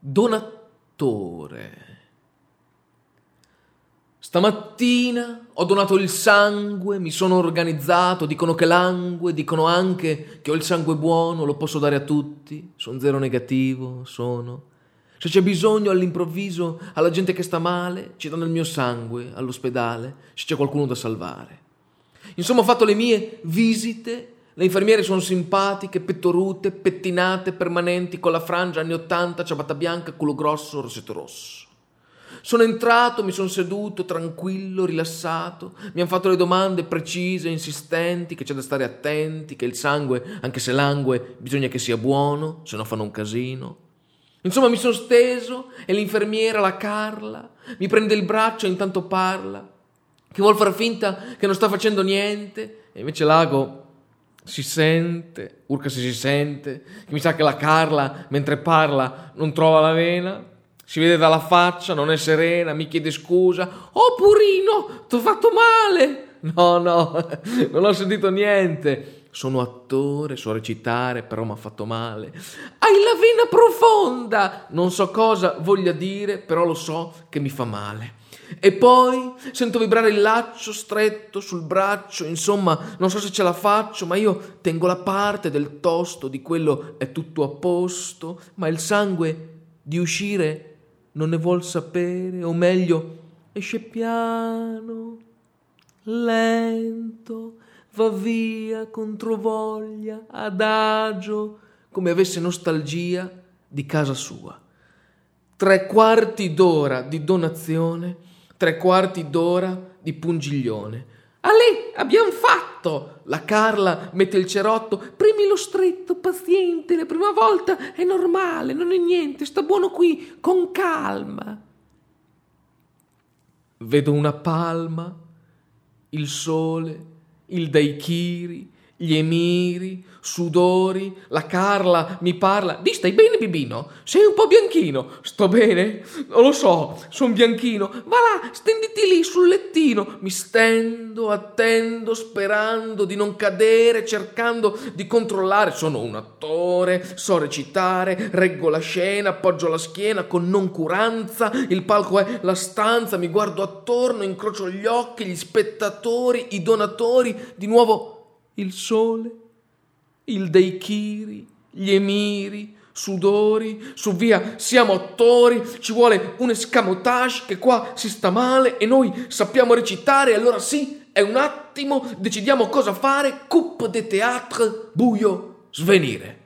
donatore. Stamattina ho donato il sangue, mi sono organizzato, dicono che langue, dicono anche che ho il sangue buono, lo posso dare a tutti, sono zero negativo, sono. Se c'è bisogno all'improvviso alla gente che sta male, ci danno il mio sangue all'ospedale, se c'è qualcuno da salvare. Insomma, ho fatto le mie visite le infermiere sono simpatiche, pettorute, pettinate, permanenti, con la frangia anni 80, ciabatta bianca, culo grosso, rossetto rosso. Sono entrato, mi sono seduto, tranquillo, rilassato. Mi hanno fatto le domande precise, insistenti, che c'è da stare attenti, che il sangue, anche se langue, bisogna che sia buono, se no fanno un casino. Insomma, mi sono steso e l'infermiera, la Carla, mi prende il braccio e intanto parla, che vuol far finta che non sta facendo niente, e invece l'ago si sente, urca se si sente, che mi sa che la Carla, mentre parla, non trova la vena, si vede dalla faccia, non è serena, mi chiede scusa. Oh Purino, ti ho fatto male! No, no, non ho sentito niente. Sono attore, so recitare, però mi ha fatto male. Hai la vena profonda! Non so cosa voglia dire, però lo so che mi fa male. E poi sento vibrare il laccio stretto sul braccio, insomma, non so se ce la faccio, ma io tengo la parte del tosto di quello è tutto a posto, ma il sangue di uscire non ne vuol sapere, o meglio, esce piano, lento, va via controvoglia, adagio, come avesse nostalgia di casa sua. Tre quarti d'ora di donazione tre quarti d'ora di pungiglione. Ale, abbiamo fatto! La Carla mette il cerotto. Premi lo stretto, paziente, la prima volta è normale, non è niente, sta buono qui, con calma. Vedo una palma, il sole, il daichiri, gli emiri, sudori, la Carla mi parla. Di stai bene, bibino? Sei un po' bianchino. Sto bene? Non lo so, sono bianchino. Va là, stenditi lì sul lettino. Mi stendo, attendo, sperando di non cadere, cercando di controllare. Sono un attore, so recitare, reggo la scena, appoggio la schiena con noncuranza. Il palco è la stanza, mi guardo attorno, incrocio gli occhi, gli spettatori, i donatori. Di nuovo il sole, il Deikiri, gli emiri, sudori, su via siamo attori, ci vuole un escamotage che qua si sta male e noi sappiamo recitare, allora sì, è un attimo, decidiamo cosa fare, coupe de théâtre, buio, svenire.